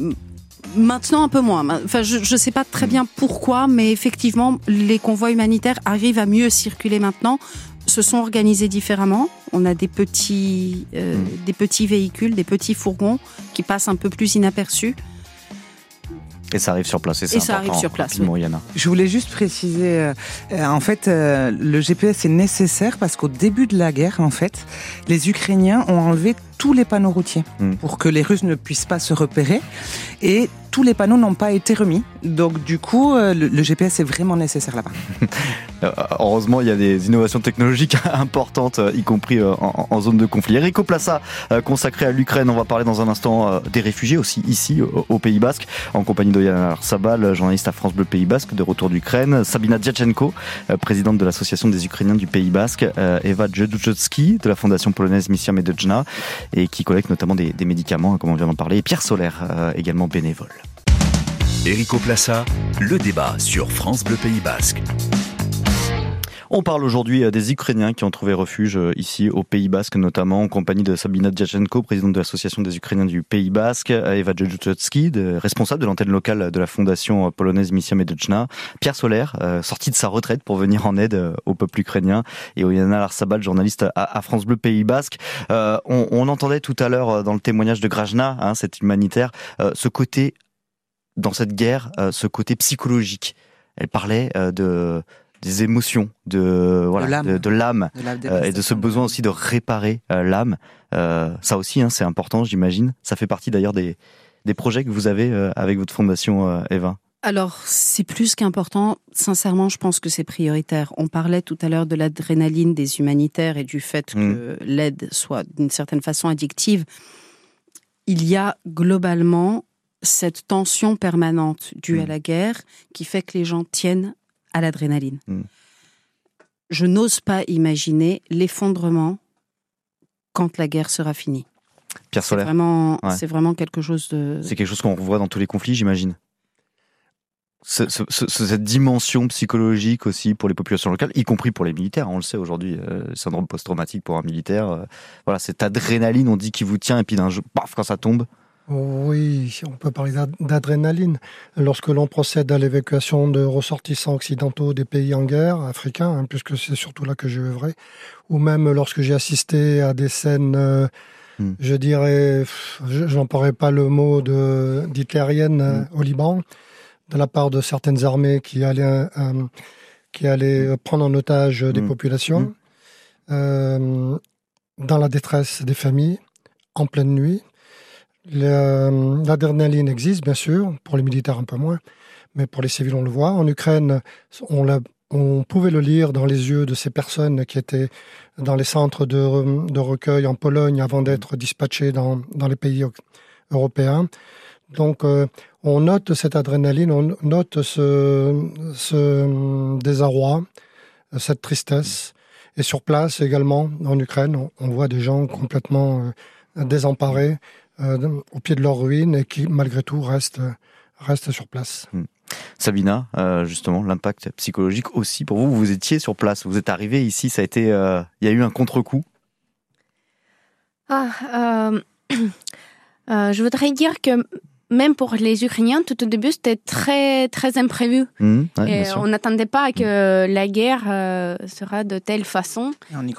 Maintenant un peu moins. Enfin, je ne sais pas très bien pourquoi, mais effectivement, les convois humanitaires arrivent à mieux circuler maintenant. Se sont organisés différemment. On a des petits, euh, hmm. des petits véhicules, des petits fourgons qui passent un peu plus inaperçus. Et ça arrive sur place, et, ça arrive sur place. Je voulais juste préciser, euh, euh, en fait, le GPS est nécessaire parce qu'au début de la guerre, en fait, les Ukrainiens ont enlevé tous les panneaux routiers hmm. pour que les Russes ne puissent pas se repérer. Et tous les panneaux n'ont pas été remis. Donc du coup, euh, le, GPS est vraiment nécessaire là-bas. Euh, heureusement, il y a des innovations technologiques importantes, euh, y compris en, zone de conflit. Erico Plassa, consacré à l'Ukraine, on va parler dans un instant des réfugiés aussi ici au, Pays Basque, en compagnie d'Oyana Sabal, journaliste à France Bleu Pays Basque, de retour d'Ukraine, Sabina Diachenko, présidente de l'Association des Ukrainiens du Pays Basque, Eva Djedouchowski de la Fondation polonaise Missia Medejna, et qui collecte notamment des, médicaments, comme on vient d'en parler, et Pierre Solaire, également bénévole. Erico Plassa, le débat sur France Bleu Pays Basque. On parle aujourd'hui euh, des Ukrainiens qui ont trouvé refuge euh, ici au Pays Basque, notamment en compagnie de Sabina Djachenko, présidente de l'Association des Ukrainiens du Pays Basque, euh, Eva Djudjutski, responsable de l'antenne locale de la fondation polonaise Missia Medechna, Pierre Solaire, sorti de sa retraite pour venir en aide au peuple ukrainien, et Oyana Larsabal, journaliste à, France Bleu Pays Basque. on, entendait tout à l'heure dans le témoignage de Grajna, hein, cet humanitaire, ce côté dans cette guerre euh, ce côté psychologique. Elle parlait euh, de des émotions, de voilà, de l'âme euh, et de ce besoin aussi de réparer l'âme. ça aussi, hein, c'est important, j'imagine. Ça fait partie d'ailleurs des des projets que vous avez avec votre fondation, Eva. Alors, c'est plus qu'important. Sincèrement, je pense que c'est prioritaire. On parlait tout à l'heure de l'adrénaline des humanitaires et du fait mm. que l'aide soit d'une certaine façon addictive. Il y a globalement cette tension permanente due à mm. la guerre qui fait que les gens tiennent à l'adrénaline. Mm. Je n'ose pas imaginer l'effondrement quand la guerre sera finie. Pierre Solaire. C'est vraiment, c'est vraiment quelque chose de. C'est quelque chose qu'on revoit dans tous les conflits, j'imagine. cette dimension psychologique aussi pour les populations locales, y compris pour les militaires, on le sait aujourd'hui, euh, syndrome post-traumatique pour un militaire. Euh, voilà, cette adrénaline, on dit qui vous tient, et puis d'un jeu, paf, quand ça tombe, oui, on peut parler d'adrénaline. Lorsque l'on procède à l'évacuation de ressortissants occidentaux des pays en guerre, africains, hein, puisque c'est surtout là que j'ai œuvré, ou même lorsque j'ai assisté à des scènes, euh, hmm. je dirais, j'emploierai pas le mot de d'hitlérienne euh, hmm. au Liban, de la part de certaines armées qui allaient, euh, qui allaient hmm. prendre en otage des populations, dans la détresse des familles, en pleine nuit L'adrénaline existe, bien sûr, pour les militaires un peu moins, mais pour les civils, on le voit. En Ukraine, on, pouvait le lire dans les yeux de ces personnes qui étaient dans les centres de, recueil en Pologne avant d'être dispatchés dans, les pays européens. Donc, euh, on note cette adrénaline, on note ce, désarroi, cette tristesse. Et sur place également, en Ukraine, on, voit des gens complètement euh, désemparés euh, au pied de leur ruine et qui, malgré tout, restent, restent sur place. Hmm. Sabina, euh, justement, l'impact psychologique aussi pour vous. Vous étiez sur place, vous êtes arrivé ici, ça a été, euh, il y a eu un contre-coup. Ah, je voudrais dire que même pour les Ukrainiens, tout au début, c'était très, très imprévu. Mmh, et on n'attendait pas que mmh. la guerre euh, sera de telle façon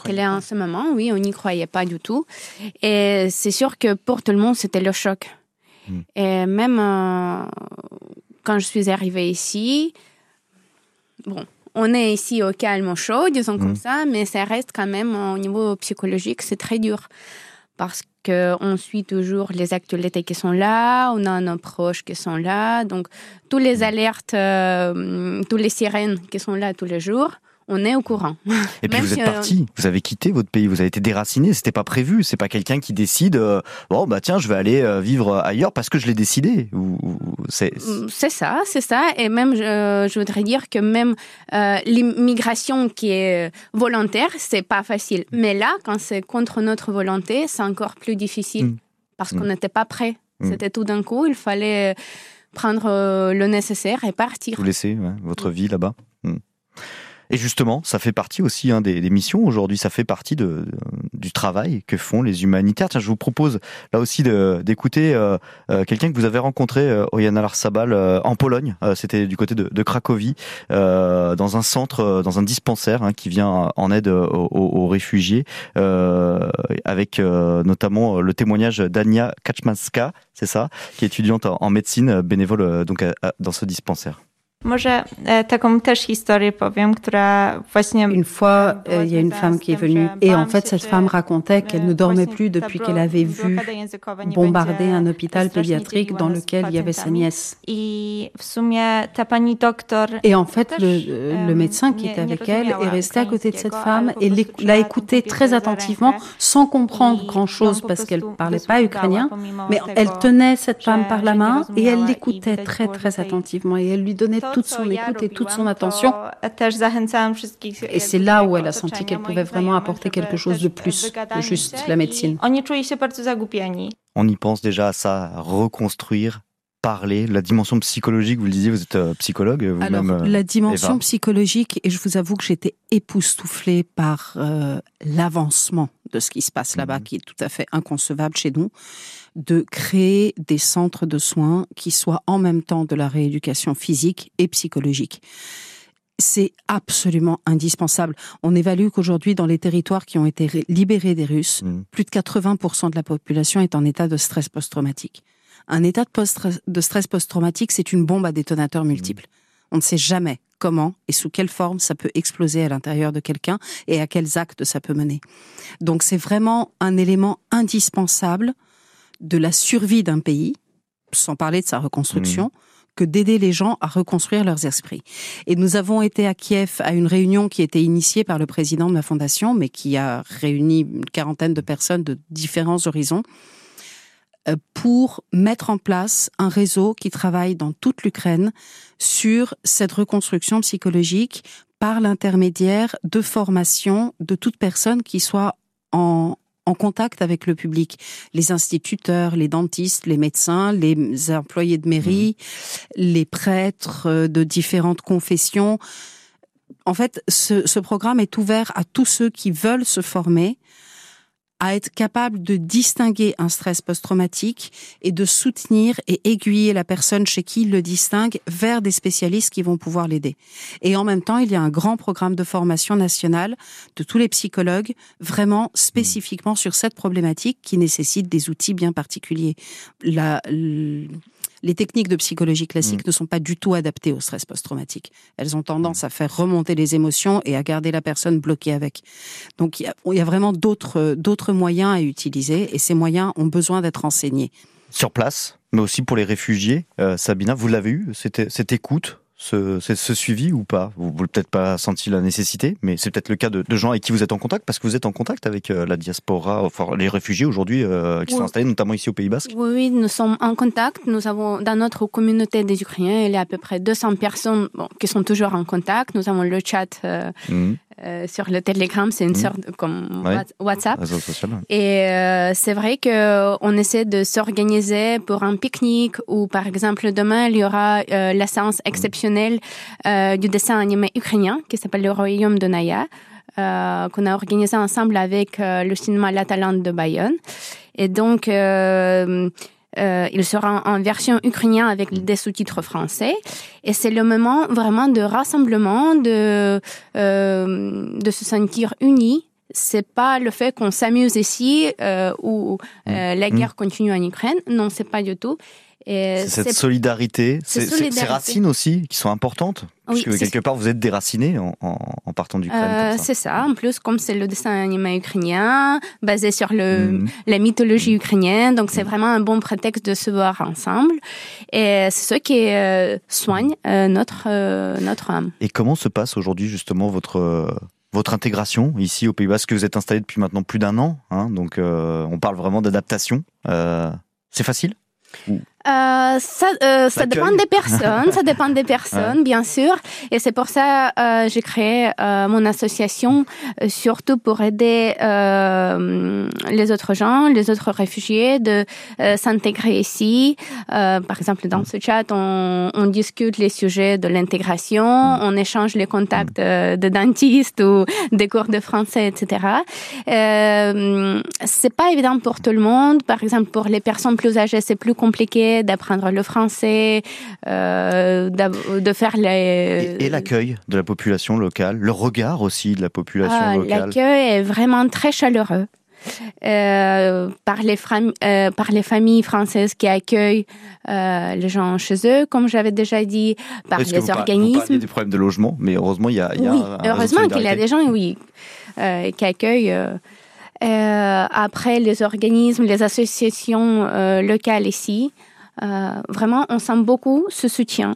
qu'elle est en ce moment. Oui, on n'y croyait pas du tout. Et c'est sûr que pour tout le monde, c'était le choc. Mmh. Et même euh, quand je suis arrivée ici, bon, on est ici au calme, au chaud, disons comme ça, mais ça reste quand même au niveau psychologique, c'est très dur. Parce qu'on suit toujours les actualités qui sont là, on a nos proches qui sont là, donc tous les alertes, euh, tous les sirènes qui sont là tous les jours on est au courant. Et puis vous êtes parti, vous avez quitté votre pays, vous avez été déraciné, c'était pas prévu, c'est pas quelqu'un qui décide euh, bon bah tiens, je vais aller euh, vivre ailleurs parce que je l'ai décidé c'est mm, C'est ça, c'est ça et même je, voudrais dire que même euh, l'immigration qui est volontaire, c'est pas facile. Mais là quand c'est contre notre volonté, c'est encore plus difficile mm. parce qu'on mm. n'était pas prêt. C'était tout d'un coup, il fallait prendre le nécessaire et partir. Vous laissez votre vie là-bas. Et justement, ça fait partie aussi hein, des, missions aujourd'hui, ça fait partie du travail que font les humanitaires. Tiens, je vous propose là aussi d'écouter euh, euh, quelqu'un que vous avez rencontré, euh, Oyana Larsabal, euh, en Pologne. C'était du côté de, Cracovie, dans un centre, dans un dispensaire hein, qui vient en aide aux, aux réfugiés, avec notamment le témoignage d'Ania Kaczmanska, c'est ça, qui est étudiante en, médecine, bénévole donc dans ce dispensaire. Une fois, il y a une femme qui est venue et en fait cette femme racontait qu'elle ne dormait plus depuis qu'elle avait vu bombarder un hôpital pédiatrique dans lequel il y avait sa nièce. Et en fait, le, le médecin qui était avec elle est resté à côté de cette femme et l'a écoutée très attentivement sans comprendre grand-chose parce qu'elle parlait pas ukrainien, mais elle tenait cette femme par la main et elle l'écoutait très très attentivement et elle lui donnait toute son écoute et toute son attention. Et c'est là où elle a senti qu'elle pouvait vraiment apporter quelque chose de plus que juste la médecine. On y pense déjà à ça, reconstruire parler, la dimension psychologique, vous le disiez, vous êtes euh, psychologue vous-même. Alors, la dimension psychologique, et je vous avoue que j'étais époustouflée par euh, l'avancement de ce qui se passe là-bas, mhm. qui est tout à fait inconcevable chez nous de créer des centres de soins qui soient en même temps de la rééducation physique et psychologique c'est absolument indispensable. On évalue qu'aujourd'hui, dans les territoires qui ont été libérés des Russes, mmh. plus de 80% de la population est en état de stress post-traumatique. Un état de, stress post-traumatique, c'est une bombe à détonateur multiple. Mmh. On ne sait jamais comment et sous quelle forme ça peut exploser à l'intérieur de quelqu'un et à quels actes ça peut mener. Donc c'est vraiment un élément indispensable de la survie d'un pays, sans parler de sa reconstruction, mmh. que d'aider les gens à reconstruire leurs esprits. Et nous avons été à Kiev à une réunion qui était initiée par le président de ma fondation, mais qui a réuni une quarantaine de personnes de différents horizons pour mettre en place un réseau qui travaille dans toute l'Ukraine sur cette reconstruction psychologique par l'intermédiaire de formation de toute personne qui soit en, en contact avec le public. Les instituteurs, les dentistes, les médecins, les employés de mairie, mmh. les prêtres euh, de différentes confessions. En fait, ce, ce programme est ouvert à tous ceux qui veulent se former à être capable de distinguer un stress post-traumatique et de soutenir et aiguiller la personne chez qui il le distingue vers des spécialistes qui vont pouvoir l'aider. Et en même temps, il y a un grand programme de formation nationale de tous les psychologues, vraiment spécifiquement sur cette problématique qui nécessite des outils bien particuliers. Les techniques de psychologie classique mm. ne sont pas du tout adaptées au stress post-traumatique. Elles ont tendance mm. à faire remonter les émotions et à garder la personne bloquée avec. Donc il y a, vraiment d'autres d'autres moyens à utiliser et ces moyens ont besoin d'être enseignés. Sur place, mais aussi pour les réfugiés, euh, Sabina, vous l'avez eu, cette écoute? Ce, ce, suivi ou pas? Vous n'avez peut-être pas senti la nécessité, mais c'est peut-être le cas de, de, gens avec qui vous êtes en contact, parce que vous êtes en contact avec euh, la diaspora, enfin, les réfugiés aujourd'hui euh, qui sont installés, notamment ici au Pays Basque Oui, oui, nous sommes en contact. Nous avons, dans notre communauté des Ukrainiens, il y a à peu près 200 personnes bon, qui sont toujours en contact. Nous avons le chat euh, mmh. Euh, sur le Telegram, c'est une mmh. sorte de, comme WhatsApp. Et euh, c'est vrai que on essaie de s'organiser pour un pique-nique ou par exemple demain il y aura euh, la séance mmh. exceptionnelle du dessin animé ukrainien qui s'appelle Le Royaume de Naya. qu'on a organisé ensemble avec le cinéma La Talente de Bayonne. Et donc, euh, il sera en version ukrainienne avec des sous-titres français. Et c'est le moment vraiment de rassemblement, de, euh, de se sentir unis. C'est pas le fait qu'on s'amuse ici euh, ou euh, la guerre continue en Ukraine. Non, c'est pas du tout. C'est cette solidarité, ces racines aussi qui sont importantes, oui, puisque quelque part vous êtes déraciné en, en, partant d'Ukraine. Euh, c'est ça. En plus, comme c'est le dessin animé ukrainien, basé sur le, mhm. la mythologie ukrainienne, donc c'est mhm. vraiment un bon prétexte de se voir ensemble. Et c'est ce qui euh, soigne euh, notre notre âme. Et comment se passe aujourd'hui justement votre votre intégration ici au Pays Basque que vous êtes installé depuis maintenant plus d'un an, hein, donc on parle vraiment d'adaptation. c'est facile? Euh, ça, euh, ça dépend des personnes, ça dépend des personnes, bien sûr. Et c'est pour ça euh, j'ai créé euh, mon association, euh, surtout pour aider euh, les autres gens, les autres réfugiés de s'intégrer ici. par exemple, dans ce chat, on, on discute les sujets de l'intégration, mm. on échange les contacts de dentistes ou des cours de français, etc. c'est pas évident pour tout le monde. Par exemple, pour les personnes plus âgées, c'est plus compliqué d'apprendre le français, euh, de faire les... Et, l'accueil de la population locale, le regard aussi de la population ah, locale. L'accueil est vraiment très chaleureux. Euh, par, les euh, par les familles françaises qui accueillent les gens chez eux, comme j'avais déjà dit, par les organismes. Il y a des problèmes de logement, mais heureusement, il y a. Il y a oui, heureusement qu'il y a des gens, oui, qui accueillent. après, les organismes, les associations locales ici, euh, vraiment, on sent beaucoup ce soutien.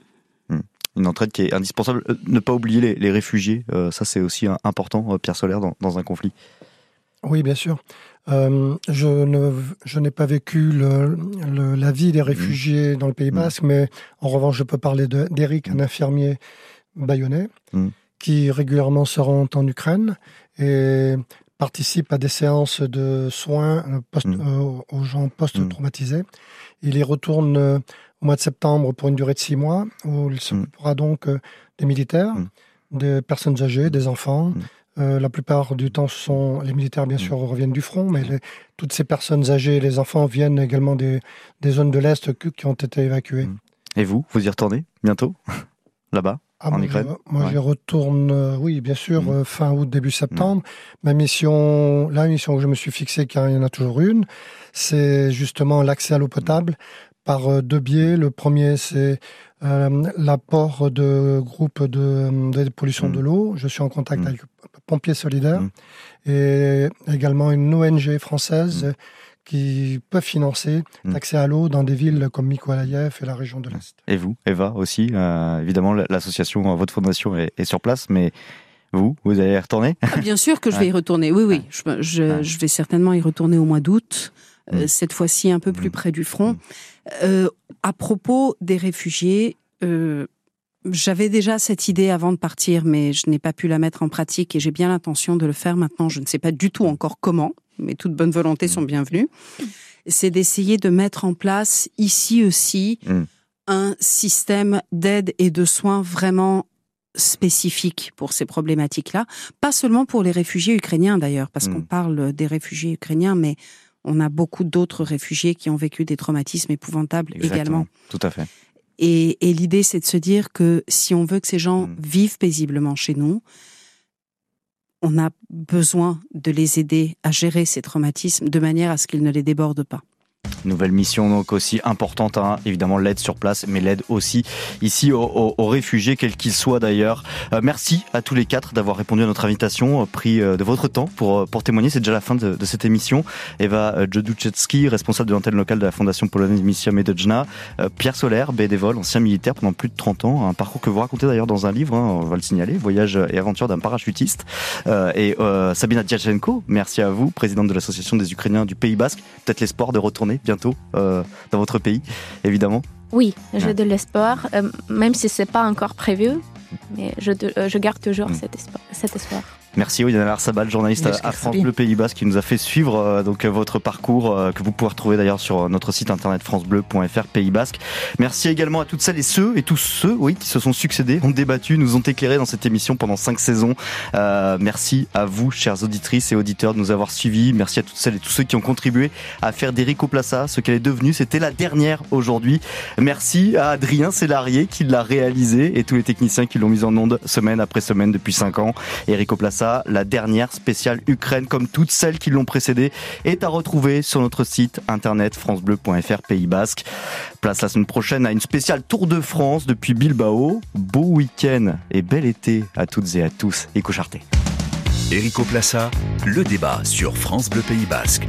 Hmm. Une entraide qui est indispensable. Euh, ne pas oublier les, réfugiés, euh, ça c'est aussi important, Pierre Solaire, dans, un conflit. Oui, bien sûr. je, ne, je n'ai pas vécu le, la vie des réfugiés hmm. dans le Pays hmm. Basque, mais en revanche, je peux parler d'Eric, un infirmier bayonnais, qui régulièrement se rend en Ukraine et participe à des séances de soins aux gens post-traumatisés. Il y retourne euh, au mois de septembre pour une durée de six mois, où il s'occupera mm. donc euh, des militaires, mm. des personnes âgées, des enfants. Mm. Euh, la plupart du temps, ce sont les militaires, bien sûr, reviennent du front, mais toutes ces personnes âgées, les enfants, viennent également des, zones de l'Est qui ont été évacuées. Et vous, vous y retournez bientôt? Là-bas? Ah, en Ukraine? Moi, j'y retourne, oui, bien sûr, fin août, début septembre. Ma mission, la mission que je me suis fixée, car il y en a toujours une, c'est justement l'accès à l'eau potable par euh, deux biais. Le premier, c'est euh, l'apport de groupes de, de pollution de mm. l'eau. Je suis en contact mm. avec Pompiers Solidaires mm. et également une ONG française qui peut financer l'accès à l'eau dans des villes comme Mykolaïev et la région de l'Est. Et vous, Eva aussi, euh, évidemment, l'association, votre fondation est, est sur place, mais vous, vous allez y retourner? Ah, Bien sûr que je vais y retourner. Oui, oui. Je, je, je, vais certainement y retourner au mois d'août. Euh, mm. cette fois-ci un peu plus mm. près du front. Euh, à propos des réfugiés, euh, j'avais déjà cette idée avant de partir, mais je n'ai pas pu la mettre en pratique et j'ai bien l'intention de le faire maintenant. Je ne sais pas du tout encore comment, mais toutes bonnes volontés sont bienvenues. C'est d'essayer de mettre en place ici aussi un système d'aide et de soins vraiment spécifique pour ces problématiques-là. Pas seulement pour les réfugiés ukrainiens d'ailleurs, parce qu'on parle des réfugiés ukrainiens, mais on a beaucoup d'autres réfugiés qui ont vécu des traumatismes épouvantables également. Tout à fait. Et, l'idée, c'est de se dire que si on veut que ces gens mm. vivent paisiblement chez nous, on a besoin de les aider à gérer ces traumatismes de manière à ce qu'ils ne les débordent pas. Nouvelle mission donc aussi importante, hein. évidemment l'aide sur place, mais l'aide aussi ici aux, réfugiés, quels qu'ils soient d'ailleurs. Euh, merci à tous les quatre d'avoir répondu à notre invitation, euh, pris euh, de votre temps pour, pour témoigner. C'est déjà la fin de, cette émission. Eva Joduchecki, responsable de l'antenne locale de la Fondation polonaise Missia Medejna. Pierre Solaire, bénévole, ancien militaire pendant plus de 30 ans. Un parcours que vous racontez d'ailleurs dans un livre, hein, on va le signaler, Voyage et aventure d'un parachutiste. et Sabina Djachenko, merci à vous, présidente de l'association des Ukrainiens du Pays Basque. Peut-être l'espoir de retourner bientôt euh, dans votre pays, évidemment Oui, j'ai de l'espoir, euh, même si ce n'est pas encore prévu, mais je, euh, je garde toujours mm. cet espoir. Cet espoir. Merci Yana Sabal, journaliste à France Bleu Pays Basque, qui nous a fait suivre euh, donc votre parcours euh, que vous pouvez retrouver d'ailleurs sur notre site internet francebleu.fr Pays Basque. Merci également à toutes celles et ceux et tous ceux, oui, qui se sont succédés, ont débattu, nous ont éclairés dans cette émission pendant cinq saisons. Euh, merci à vous, chères auditrices et auditeurs, de nous avoir suivis. Merci à toutes celles et tous ceux qui ont contribué à faire d'Erico Plaza ce qu'elle est devenue. C'était la dernière aujourd'hui. Merci à Adrien Célarier qui l'a réalisé et tous les techniciens qui l'ont mise en onde semaine après semaine depuis cinq ans. Plaza, la dernière spéciale Ukraine, comme toutes celles qui l'ont précédée, est à retrouver sur notre site internet francebleu.fr Pays Basque. Place la semaine prochaine à une spéciale Tour de France depuis Bilbao. Beau week-end et bel été à toutes et à tous. Et Cocharté. Erico Plaza, le débat sur France Bleu Pays Basque.